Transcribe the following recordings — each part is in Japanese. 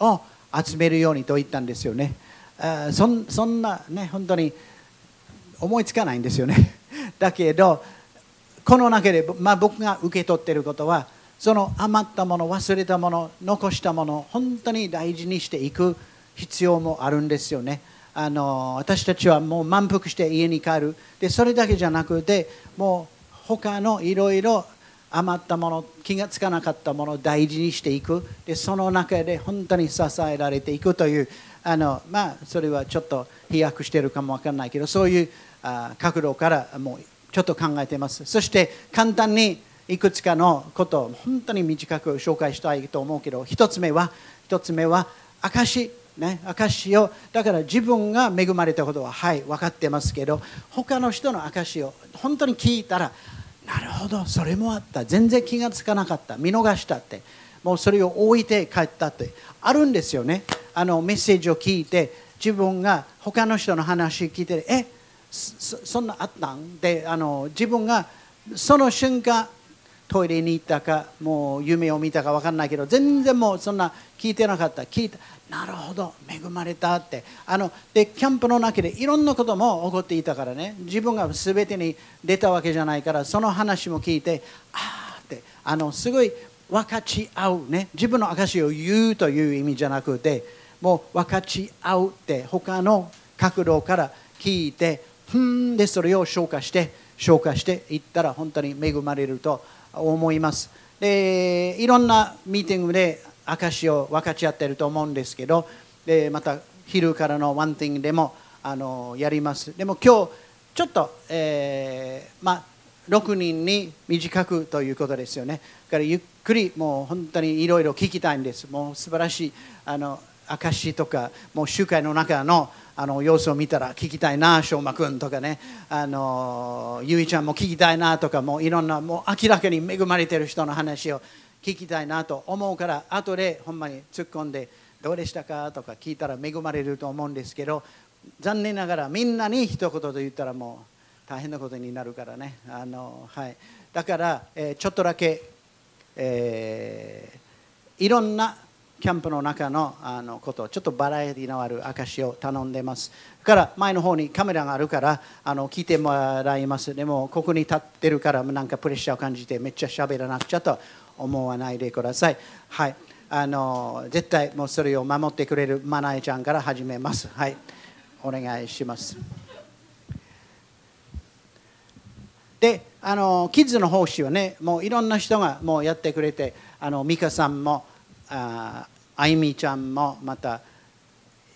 を集めるようにと言ったんですよね。あそんそんなね、本当に思いつかないんですよね。だけど、この中で、まあ、僕が受け取っていることは、その余ったもの、忘れたもの、残したもの、本当に大事にしていく必要もあるんですよね。あの私たちはもう満腹して家に帰るでそれだけじゃなくてもう他のいろいろ余ったもの気がつかなかったものを大事にしていく。でその中で本当に支えられていくというあの、まあ、それはちょっと飛躍しているかもわからないけどそういう角度からもうちょっと考えています。そして簡単にいくつかのことを本当に短く紹介したいと思うけど一つ目は一つ目は証ね、証を。だから自分が恵まれたことははい分かってますけど他の人の証を本当に聞いたらなるほど。それもあった。全然気がつかなかった。見逃したって。もうそれを置いて帰ったって。あるんですよね。あのメッセージを聞いて自分が他の人の話聞いてえそそんなあったん？であの自分がその瞬間トイレに行ったかもう夢を見たか分かんないけど全然もうそんな聞いてなかった。聞いた。なるほど。恵まれたって。あのでキャンプの中でいろんなことも起こっていたからね。自分が全てに出たわけじゃないからその話も聞いてああってあのすごい分かち合うね。自分の証を言うという意味じゃなくてもう分かち合うって他の角度から聞いてふんでそれを消化して消化していったら本当に恵まれると思います。でいろんなミーティングで証を分かち合ってると思うんですけどでまた昼からのワンティングでもあのやります。でも今日ちょっと、えー、まあ6人に短くということですよね。だからゆっくりもう本当にいろいろ聞きたいんです。もう素晴らしいあの証とかもう集会の中のあの様子を見たら聞きたいな、翔馬君とかね、あのゆいちゃんも聞きたいなとか、もういろんな、もう明らかに恵まれてる人の話を聞きたいなと思うから後でほんまに突っ込んでどうでしたかとか聞いたら恵まれると思うんですけど残念ながらみんなに一言と言ったらもう大変なことになるからね。あの、はい、だから、えー、ちょっとだけ、えー、いろんなキャンプの中のあのことちょっとバラエティのある証を頼んでますから前の方にカメラがあるからあの聞いてもらいますでもここに立ってるからなんかプレッシャーを感じてめっちゃ喋らなくちゃと思わないでください。はい、あの絶対もうそれを守ってくれるマナエちゃんから始めます。はい、お願いします。で、あのキッズの奉仕はね、もういろんな人がもうやってくれて、あの美香さんも、ああいみちゃんも、また、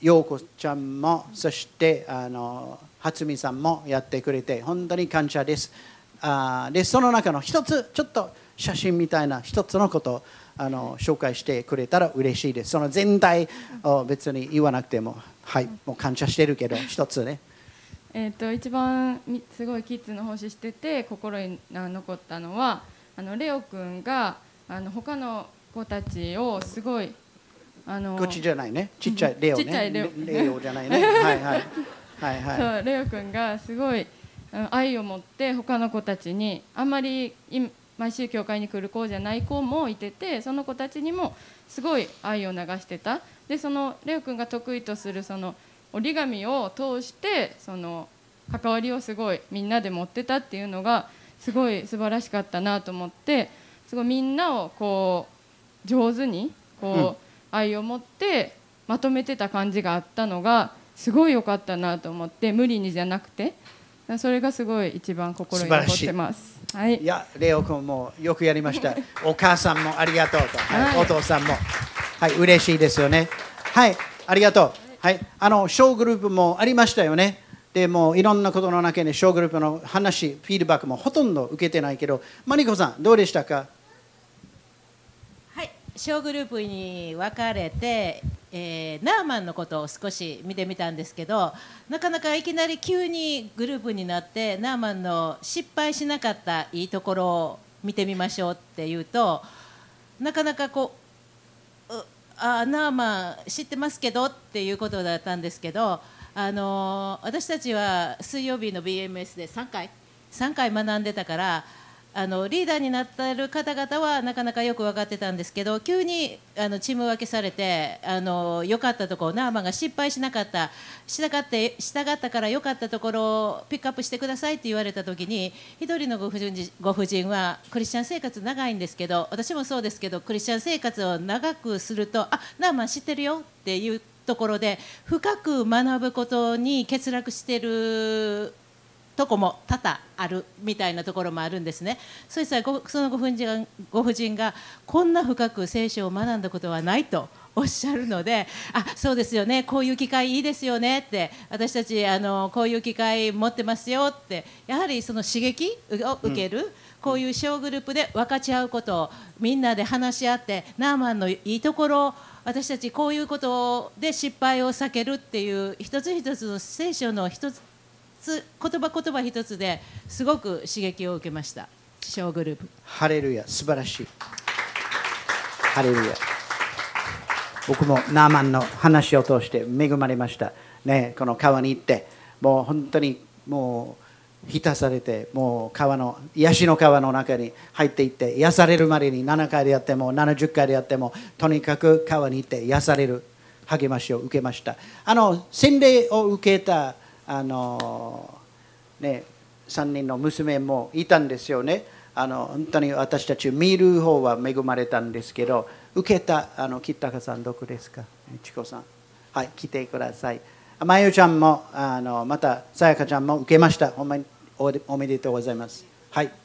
陽子ちゃんも、そしてあの初美さんもやってくれて、本当に感謝です。あで、その中の一つ、ちょっと写真みたいな一つのことあの紹介してくれたら嬉しいですその全体を別に言わなくてもはいもう感謝してるけど一つねえーと、一番すごいキッズの奉仕してて心に残ったのはあのレオ君があの他の子たちをすごいあの口じゃないね。ちっちゃいレオね。ちっちゃいレオ。レオじゃないね。はいはい。はいはい、レオ君がすごい愛を持って他の子たちにあんまり毎週教会に来る子じゃない子もいててその子たちにもすごい愛を流してた。でそのレオ君が得意とするその折り紙を通してその関わりをすごいみんなで持ってたっていうのがすごい素晴らしかったなと思ってすごいみんなをこう上手にこう、愛を持ってまとめてた感じがあったのがすごい良かったなと思って無理にじゃなくてそれがすごい一番心に残ってます。はい、いや、レオ君もよくやりました。お母さんもありがとうと、はい、お父さんも、はい、嬉しいですよね。はい、ありがとう。はい、あの小グループもありましたよね。でもいろんなことの中に小グループの話、フィードバックもほとんど受けてないけど、マニコさん、どうでしたか？はい、小グループに分かれて、えー、ナーマンのことを少し見てみたんですけどなかなかいきなり急にグループになってナーマンの失敗しなかったいいところを見てみましょうっていうとなかなかこうあナーマン知ってますけどっていうことだったんですけど、あのー、私たちは水曜日の BMS で3回3回学んでたからあのリーダーになってる方々はなかなかよく分かってたんですけど急にあのチーム分けされてあの良かったところナーマンが失敗しなかった従って従ったから良かったところをピックアップしてくださいって言われた時に1人のご婦人ご婦人はクリスチャン生活長いんですけど私もそうですけどクリスチャン生活を長くするとあナーマン知ってるよっていうところで深く学ぶことに欠落してるとこも多々あるみたいなところもあるんですね。そしたらそのご婦人がご婦人がこんな深く聖書を学んだことはないとおっしゃるのであそうですよねこういう機会いいですよねって私たちあのこういう機会持ってますよってやはりその刺激を受ける、うん、こういう小グループで分かち合うことをみんなで話し合ってナーマンのいいところを私たちこういうことで失敗を避けるっていう一つ一つの聖書の一つつ言葉言葉一つですごく刺激を受けました。小グループ。ハレルヤ。素晴らしい。ハレルヤ。僕もナーマンの話を通して恵まれました。ねこの川に行って。もう本当にもう浸されてもう川の癒しの川の中に入っていって癒されるまでに7回でやっても70回でやってもとにかく川に行って癒される励ましを受けました。あの洗礼を受けたあのね3人の娘もいたんですよね。あの本当に私たち見る方は恵まれたんですけど受けたあの吉高さんどこですか？ちこさん。はい来てください。まゆちゃんもあのまたさやかちゃんも受けました。ほんまにおめでとうございます。はい。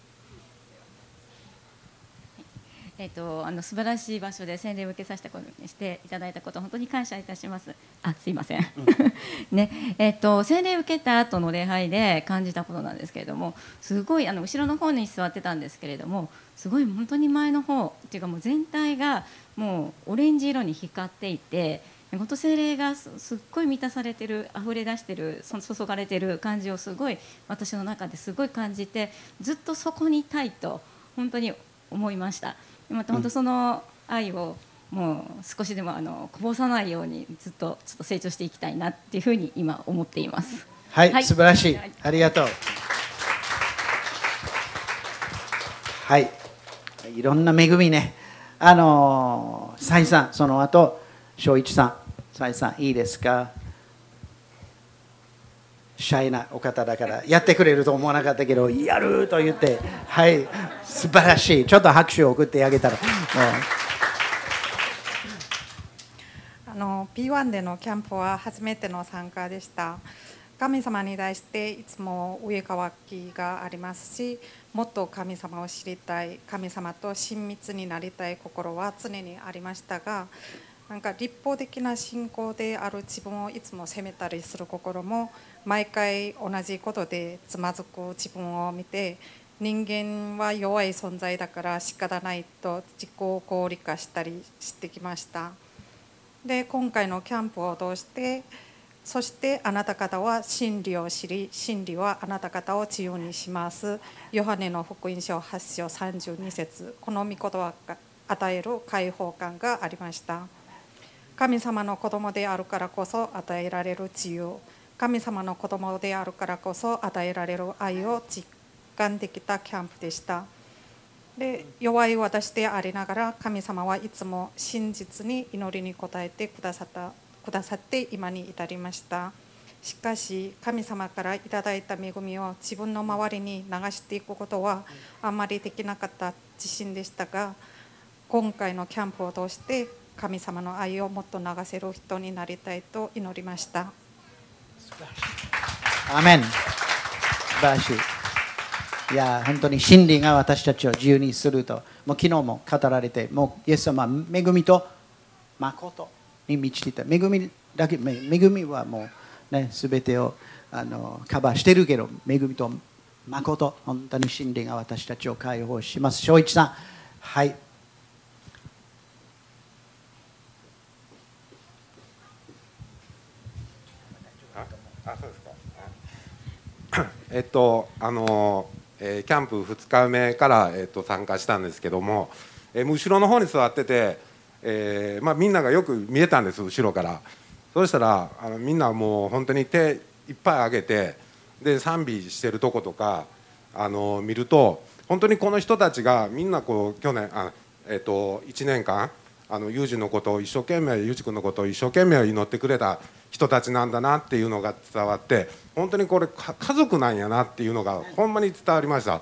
えっ、ー、とあの素晴らしい場所で洗礼を受けさせてしていただいたこと本当に感謝いたします。あすいません。ねえっ、ー、と洗礼を受けた後の礼拝で感じたことなんですけれども、すごいあの後ろの方に座ってたんですけれども、すごい本当に前の方っていうかもう全体がもうオレンジ色に光っていて。本当精霊がすっごい満たされてる溢れ出してる注がれてる感じをすごい私の中ですごい感じてずっとそこにいたいと本当に思いましたまた本当その愛をもう少しでもあのこぼさないようにずっとちょっと成長していきたいなっていうふうに今思っています。はい、はい、素晴らしい、ありがとう。はい、いろんな恵みね。あのサイさん、その後、正一さん、サイさんいいですか？シャイなお方だからやってくれると思わなかったけどやると言ってはい素晴らしい。ちょっと拍手を送ってあげたら。あの P1 でのキャンプは初めての参加でした。神様に対していつも上かきがありますしもっと神様を知りたい神様と親密になりたい心は常にありましたがなんか立法的な信仰である自分をいつも責めたりする心も毎回同じことでつまずく自分を見て人間は弱い存在だから仕方ないと自己を合理化したりしてきました。で今回のキャンプを通してそしてあなた方は真理を知り真理はあなた方を自由にします。ヨハネの福音書8章32節この御言葉が与える解放感がありました。神様の子供であるからこそ与えられる自由。神様の子供であるからこそ与えられる愛を実感できたキャンプでした。で弱い私でありながら神様はいつも真実に祈りに応えてくださったくださって今に至りました。しかし神様からいただいた恵みを自分の周りに流していくことはあまりできなかった自信でしたが今回のキャンプを通して神様の愛をもっと流せる人になりたいと祈りました。アメン素晴らしい。いや本当に真理が私たちを自由にするともう昨日も語られてもうイエス様は恵みと誠に満ちていた恵みだけ恵みはもうね全てをあのカバーしてるけど恵みと誠本当に真理が私たちを解放します。正一さん。はい。えっとあの、えー、キャンプ2日目から、えっと、参加したんですけども、えー、後ろの方に座ってて、えーまあ、みんながよく見えたんです後ろから。そうしたらあのみんなもう本当に手いっぱい上げてで賛美してるとことかあの見ると本当にこの人たちがみんなこう去年あ、えー、と1年間あのユージのことを一生懸命ユージ君のことを一生懸命祈ってくれた人たちなんだなっていうのが伝わって本当にこれ家族なんやなっていうのがほんまに伝わりました。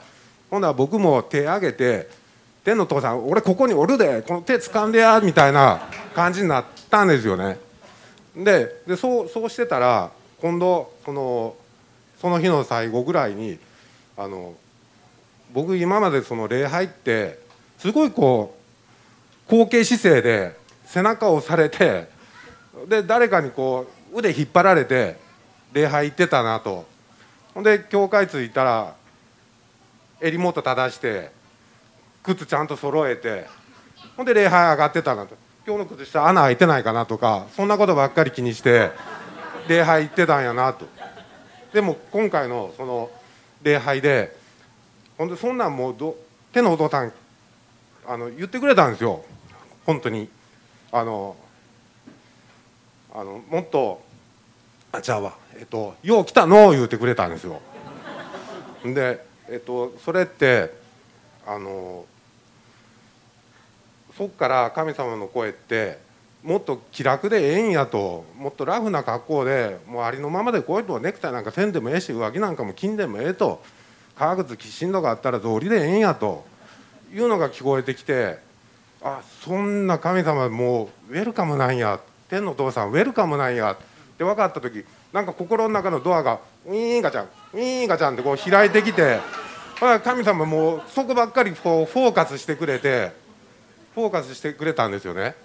ほんなら僕も手挙げて「天の父さん俺ここにおるでこの手掴んでや」みたいな感じになったんですよね。ででそうそうしてたら今度そのその日の最後ぐらいにあの僕今までその礼拝ってすごいこう後傾姿勢で背中を押されてで誰かにこう腕引っ張られて礼拝行ってたなと。ほんで教会着いたら襟元正して靴ちゃんと揃えてほんで礼拝上がってたなと。今日の靴下穴開いてないかなとかそんなことばっかり気にして礼拝行ってたんやなと。でも今回のその礼拝で本当そんなんもうど手のお父さんあの言ってくれたんですよ。本当に。あのあのもっとあじゃあえっと「よう来たの」言うてくれたんですよ。でえっとそれってあのそっから神様の声ってもっと気楽でええんやともっとラフな格好でもうありのままでこういうとネクタイなんかせんでもええし上着なんかも金でもええと革靴きしんどがあったら草履でええんやというのが聞こえてきてあそんな神様もうウェルカムなんや天の父さん。ウェルカムなんや。って分かった時なんか心の中のドアがウィーンガチャンウィーンガチャンってこう開いてきて神様もうそこばっかりこうフォーカスしてくれてフォーカスしてくれたんですよね。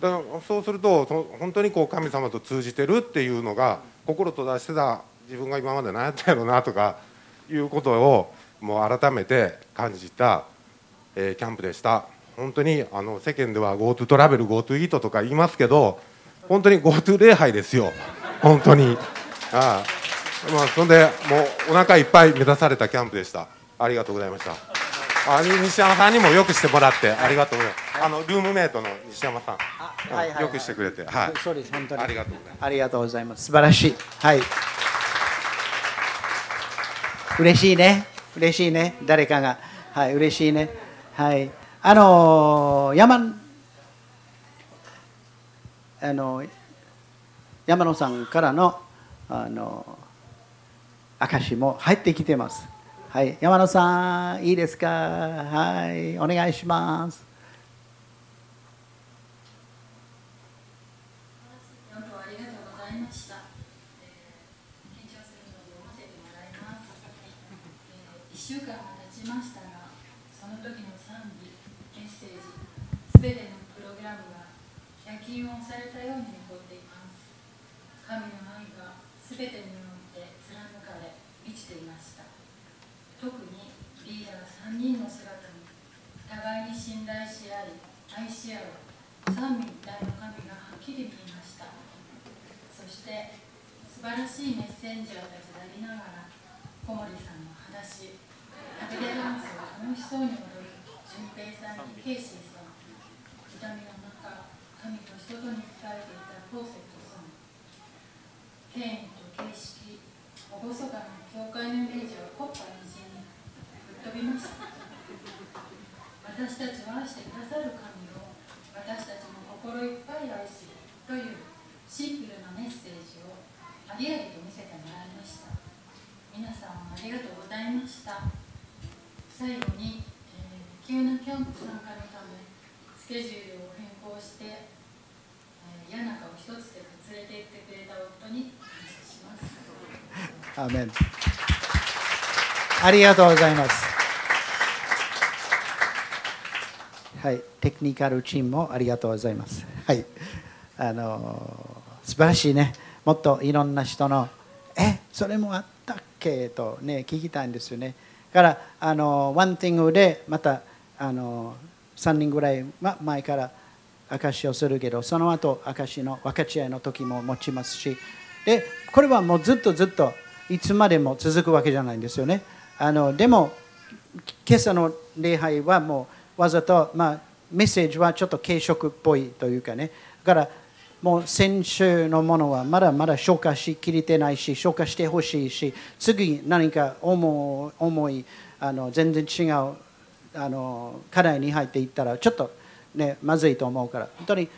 だからそうすると本当にこう神様と通じてるっていうのが心と出してた自分が今まで何やったやろなとかいうことをもう改めて感じた、えー、キャンプでした。本当にあの世間では GoTo トラベル GoTo イートとか言いますけど本当に GoTo 礼拝ですよ。本当に。ああ。まあそんでもうお腹いっぱい満たされたキャンプでした。ありがとうございました。あ西山さんにもよくしてもらってありがとうございます、あのルームメイトの西山さん、はいはい、よくしてくれて、はい、そうです本当に。ありがとうございます。ありがとうございます。素晴らしい。はい。嬉しいね。嬉しいね。誰かが。はい嬉しいね。はい。あの山あの山野さんからのあの証も入ってきてます。はい、山野さん、いいですか？はい、お願いします。週間が経ちましたが、その時の賛美、メッセージ、すべてのプログラムが焼き印をされたように残っています。神の愛がすべてにおいて貫かれ、満ちていました。特にリーダー3人の姿に互いに信頼し合い愛し合う三位一体の神がはっきり見えましたそして素晴らしいメッセンジャーたちでありながら小森さんの裸足アビデダンスを楽しそうに踊る淳平さんにケイシーさん痛みの神と人とに仕えていたコーセットさん権威と形式厳かな教会のイメージはコッパにじみ飛びました私たちを愛してくださる。神を私たちも心いっぱい愛する。というシンプルなメッセージをありありと見せてもらいました。皆さんありがとうございました。最後に、えー、急なキャンプ参加のためスケジュールを変更して、えー、谷中を一つで連れて行ってくれた夫に感謝しますアメンありがとうございますはい、テクニカルチームもありがとうございます。はい、あの素晴らしいね。もっといろんな人のえそれもあったっけ？とね聞きたいんですよね。だからあのワンティングでまたあの3人ぐらい前から証しをするけどその後証しの分かち合いの時も持ちますしでこれはもうずっとずっといつまでも続くわけじゃないんですよね。あのでも今朝の礼拝はもうわざと、まあ、メッセージはちょっと軽食っぽいというかねだからもう先週のものはまだまだ消化しきれてないし消化してほしいし次何か重いあの全然違うあの課題に入っていったらちょっと、ね、まずいと思うから。本当に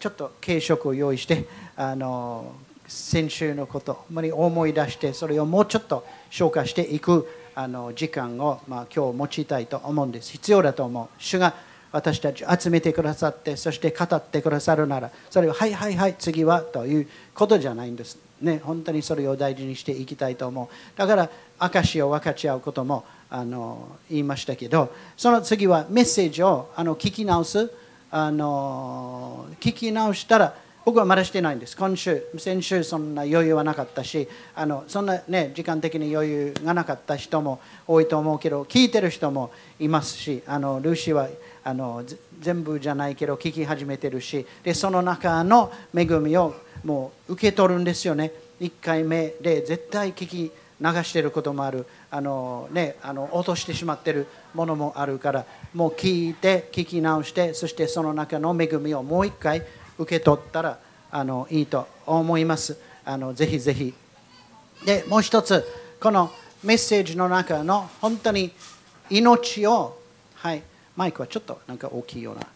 ちょっと軽食を用意してあの先週のことを思い出してそれをもうちょっと消化していくあの時間を、まあ、今日持ちたいと思うんです。必要だと思う。主が私たち集めてくださってそして語ってくださるならそれははいはいはい次はということじゃないんですね。本当にそれを大事にしていきたいと思う。だから証を分かち合うこともあの言いましたけどその次はメッセージをあの聞き直すあの聞き直したら僕はまだしてないんです。今週先週そんな余裕はなかったしあのそんなね時間的に余裕がなかった人も多いと思うけど聞いてる人もいますしあのルーシーはあの全部じゃないけど聞き始めてるしでその中の恵みをもう受け取るんですよね。1回目で絶対聞き流してることもある。あの、ね、あの落としてしまってるものもあるからもう聞いて聞き直してそしてその中の恵みをもう一回受け取ったらあのいいと思います。あのぜひぜひ。でもう一つこのメッセージの中の本当に命をはいマイクはちょっとなんか大きいような。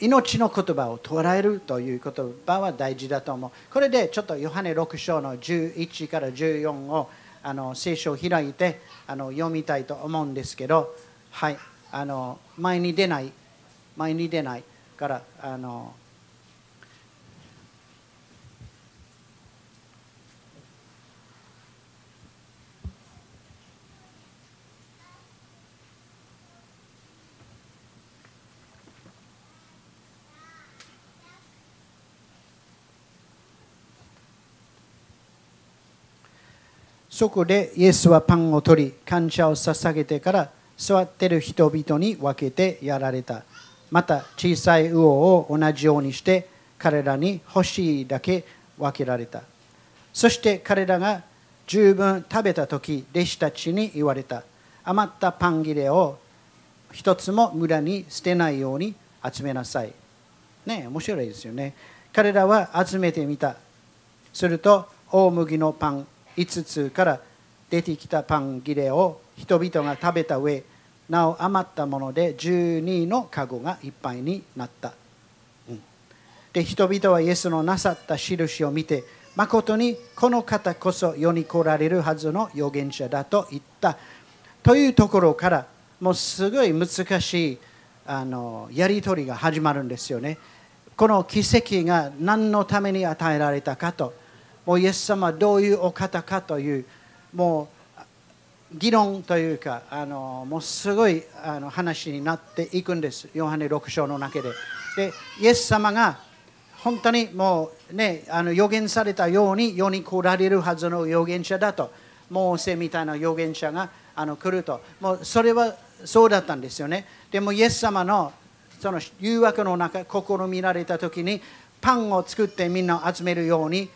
命の言葉を捉えるという言葉は大事だと思う。これでちょっとヨハネ6章の11から14をあの聖書を開いてあの読みたいと思うんですけどはいあの前に出ない前に出ないからあのそこでイエスはパンを取り感謝を捧げてから座っている人々に分けてやられた。また小さい魚を同じようにして彼らに欲しいだけ分けられた。そして彼らが十分食べた時弟子たちに言われた。余ったパン切れを一つも無駄に捨てないように集めなさい。ね面白いですよね。彼らは集めてみた。すると大麦のパン5つから出てきたパン切れを人々が食べた上なお余ったもので12の籠がいっぱいになった、うん、で人々はイエスのなさった印を見て誠にこの方こそ世に来られるはずの預言者だと言った。というところからもうすごい難しいあのやり取りが始まるんですよね。この奇跡が何のために与えられたかと。もうイエス様どういうお方かというもう議論というかあのもうすごいあの話になっていくんです。ヨハネ6章の中で。でイエス様が本当にもうねあの予言されたように世に来られるはずの預言者だとモーセみたいな預言者があの来ると。もうそれはそうだったんですよね。でもイエス様のその誘惑の中試みられた時にパンを作ってみんな集めるように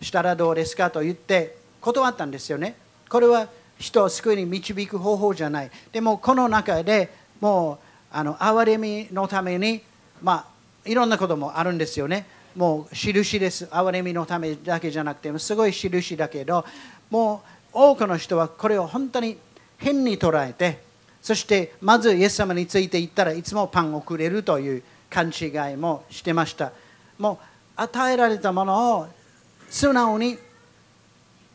したらどうですかと言って断ったんですよね。これは人を救いに導く方法じゃない。でもこの中でもうあの憐れみのために、まあ、いろんなこともあるんですよね。もう印です。憐れみのためだけじゃなくて、すごい印だけど、もう多くの人はこれを本当に変に捉えて、そしてまずイエス様についていったらいつもパンをくれるという勘違いもしてました。もう与えられたものを素直に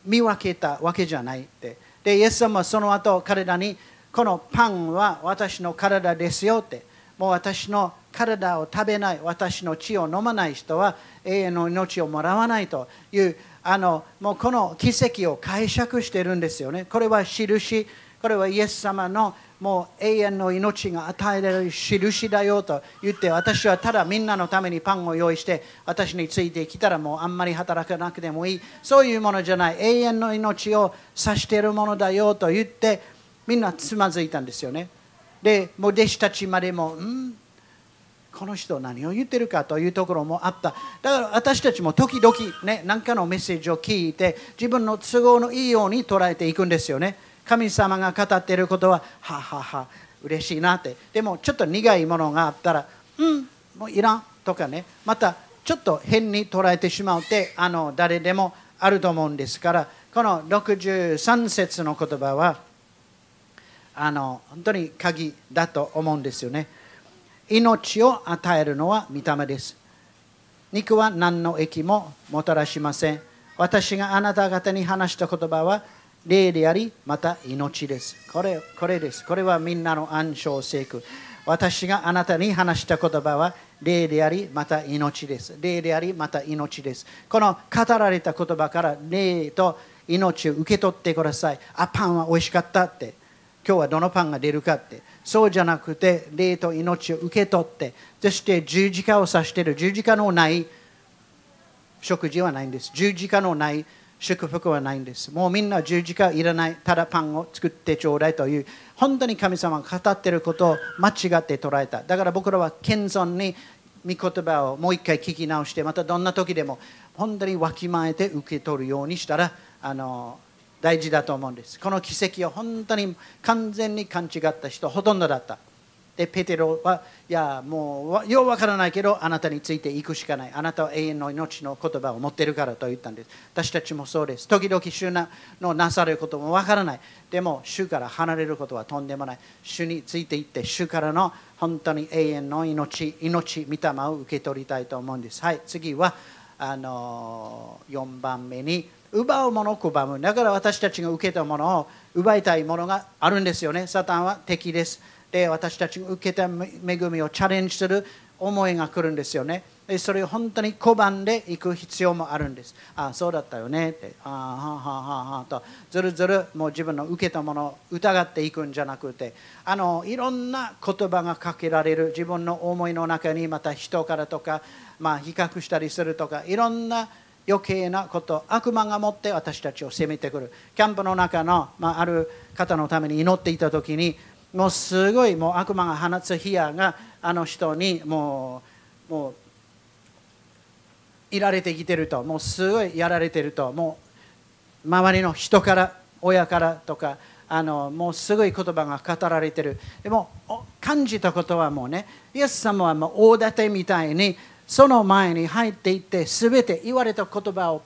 見分けたわけじゃないって。で、イエス様はその後彼らに、このパンは私の体ですよって。もう私の体を食べない、私の血を飲まない人は永遠の命をもらわないという、あのもうこの奇跡を解釈してるんですよね。これは印、これはイエス様のもう永遠の命が与えられる印だよと言って私はただみんなのためにパンを用意して私についてきたらもうあんまり働かなくてもいいそういうものじゃない永遠の命を指しているものだよと言ってみんなつまずいたんですよねでもう弟子たちまでもうんこの人何を言ってるかというところもあっただから私たちも時々ね何かのメッセージを聞いて自分の都合のいいように捉えていくんですよね神様が語っていることはははは嬉しいなって。でもちょっと苦いものがあったらうんもういらんとかね。またちょっと変に捉えてしまうってあの誰でもあると思うんですから。この63節の言葉はあの本当に鍵だと思うんですよね。命を与えるのは御霊です。肉は何の益ももたらしません。私があなた方に話した言葉は霊でありまた命です。これこれです。これはみんなの暗唱聖句。私があなたに話した言葉は霊でありまた命です。霊でありまた命です。この語られた言葉から霊と命を受け取ってください。あパンは美味しかったって。今日はどのパンが出るかって。そうじゃなくて霊と命を受け取って。そして十字架を指している。十字架のない食事はないんです。十字架のない食事祝福はないんです。もうみんな十字架いらないただパンを作ってちょうだいという本当に神様が語っていることを間違って捉えた。だから僕らは謙遜に御言葉をもう一回聞き直してまたどんな時でも本当にわきまえて受け取るようにしたらあの大事だと思うんです。この奇跡を本当に完全に勘違った人ほとんどだった。でペテロはいやもうようわからないけどあなたについていくしかない。あなたは永遠の命の言葉を持っているからと言ったんです。私たちもそうです。時々主のなさることもわからない。でも主から離れることはとんでもない。主についていって主からの本当に永遠の命命御霊を受け取りたいと思うんです。はい次はあの4番目に奪うものを拒む。だから私たちが受けたものを奪いたいものがあるんですよね。サタンは敵です。で私たちが受けた恵みをチャレンジする思いが来るんですよね。でそれを本当に拒んでいく必要もあるんです。ああ、そうだったよねって、ああ、はあ、はあ、はあと、ずるずるもう自分の受けたものを疑っていくんじゃなくて、あのいろんな言葉がかけられる自分の思いの中にまた人からとか、まあ、比較したりするとか、いろんな余計なこと悪魔が持って私たちを責めてくるキャンプの中の、まあ、ある方のために祈っていた時にもうすごいもう悪魔が放つ火矢があの人にもうもういられてきてるともうすごいやられてるともう周りの人から親からとかあのもうすごい言葉が語られてる。でも感じたことはもうねイエス様はもう大盾みたいにその前に入っていって全て言われた言葉を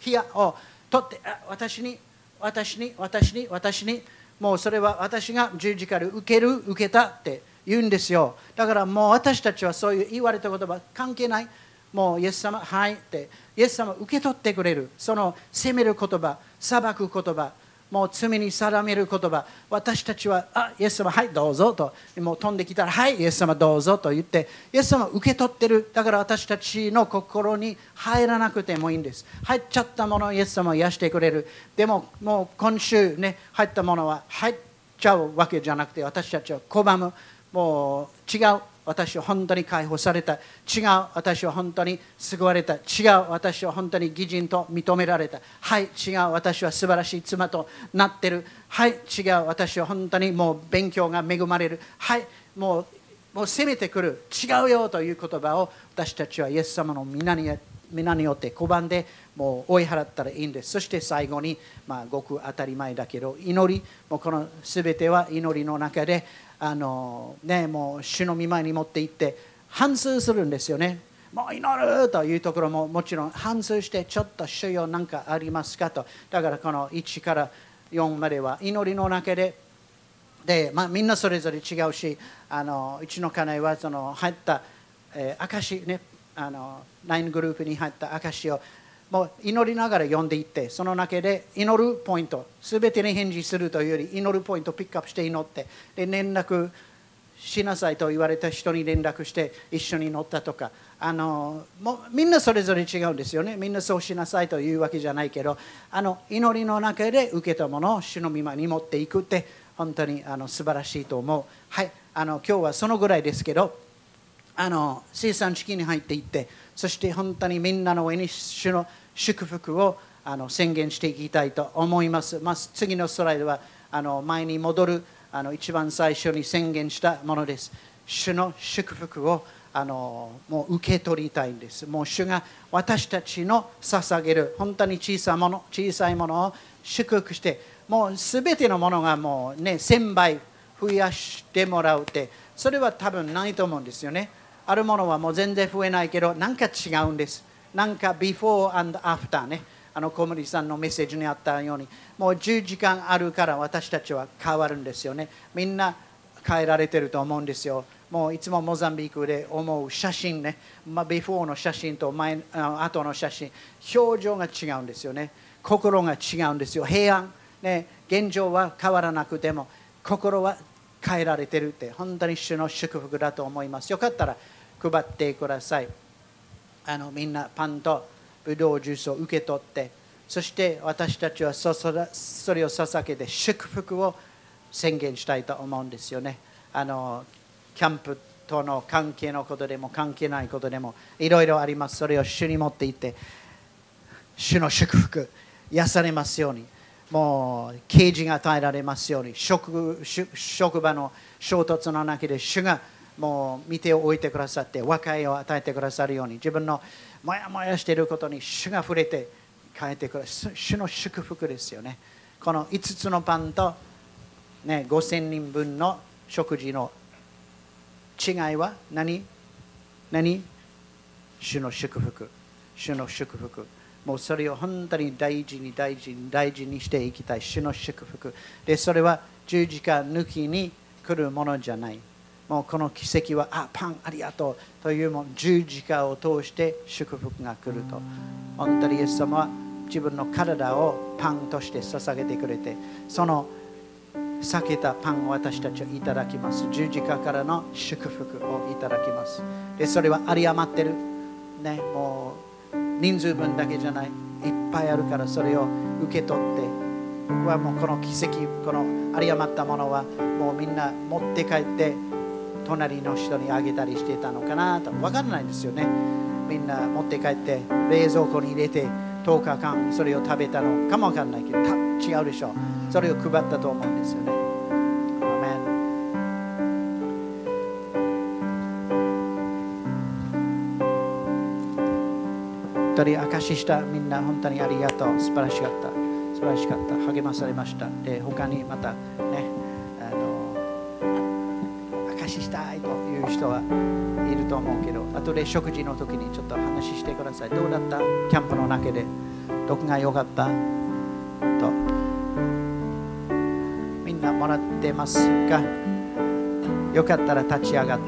火矢を取って私に私に私に私にもうそれは私が十字架で受ける受けたって言うんですよ。だからもう私たちはそういう言われた言葉関係ない。もうイエス様はいってイエス様受け取ってくれる。その責める言葉裁く言葉もう罪に定める言葉。私たちはあイエス様はいどうぞと。もう飛んできたらはいイエス様どうぞと言ってイエス様受け取ってる。だから私たちの心に入らなくてもいいんです。入っちゃったものをイエス様は癒してくれる。でももう今週ね入ったものは入っちゃうわけじゃなくて私たちは拒む。もう違う。私は本当に解放された。違う私は本当に救われた。違う私は本当に義人と認められた。はい違う私は素晴らしい妻となってる。はい違う私は本当にもう勉強が恵まれる。はいもうもう責めてくる。違うよという言葉を私たちはイエス様の皆に皆によって拒んでもう追い払ったらいいんです。そして最後に、まあ、ごく当たり前だけど祈り。もうこの全ては祈りの中であの、ね、もう主の見舞いに持って行って反数するんですよね。もう祈るというところももちろん反数してちょっと主よ何かありますかとだからこの1から4までは祈りの中でで、まあ、みんなそれぞれ違うしあのうちの家内はその入った、えー、証ねあの9グループに入った証をもう祈りながら読んでいってその中で祈るポイントすべてに返事するというより祈るポイントをピックアップして祈ってで連絡しなさいと言われた人に連絡して一緒に乗ったとか。あのもうみんなそれぞれ違うんですよね。みんなそうしなさいというわけじゃないけどあの祈りの中で受けたものを主の御間に持っていくって本当にあの素晴らしいと思う。はい。あの今日はそのぐらいですけどあの生産式に入っていってそして本当にみんなの上に主の祝福をあの宣言していきたいと思います。まあ、次のスライドはあの前に戻るあの一番最初に宣言したものです。主の祝福をあのもう受け取りたいんです。もう主が私たちの捧げる本当に小さいもの小さいものを祝福してもうすべてのものがもうね1000倍増やしてもらうってそれは多分ないと思うんですよね。あるものはもう全然増えないけどなんか違うんです。なんか before and after ね。あの小森さんのメッセージにあったように。もう10時間あるから私たちは変わるんですよね。みんな変えられてると思うんですよ。もういつもモザンビークで思う写真ね、まあ、ビフォーの写真と前あ後の写真。表情が違うんですよね。心が違うんですよ。平安、ね、現状は変わらなくても心は変えられてるって。本当に主の祝福だと思います。よかったら配ってください。あのみんなパンとブドウジュースを受け取ってそして私たちはそそれを捧げて祝福を宣言したいと思うんですよね。あのキャンプとの関係のことでも関係ないことでもいろいろあります。それを主に持っていって主の祝福癒されますように。もう啓示が与えられますように。職職場の衝突の中で主がもう見ておいてくださって和解を与えてくださるように自分のもやもやしていることに主が触れて変えてくださる主の祝福ですよね。この5つのパンと、ね、5000人分の食事の違いは何？何？主の祝福。主の祝福。もうそれを本当に大事に大事に大事にしていきたい。主の祝福。でそれは十字架抜きに来るものじゃない。もうこの奇跡はあパンありがとうというも十字架を通して祝福が来ると。本当にイエス様は自分の体をパンとして捧げてくれてその避けたパンを私たちはいただきます。十字架からの祝福をいただきます。でそれは有り余ってる。ねもう人数分だけじゃない。いっぱいあるからそれを受け取って。僕はもうこの奇跡この有り余ったものはもうみんな持って帰って隣の人にあげたりしてたのかなと。分からないんですよね。みんな持って帰って冷蔵庫に入れて10日間それを食べたのかも分からないけど違うでしょう。それを配ったと思うんですよね。本当に証ししたみんな本当にありがとう。素晴らしかった。素晴らしかった。励まされました。で他にまたししたいという人はいると思うけど後で食事の時にちょっと話してください。どうだった？キャンプの中で。どこが良かった？と。みんなもらってますがよかったら立ち上がって。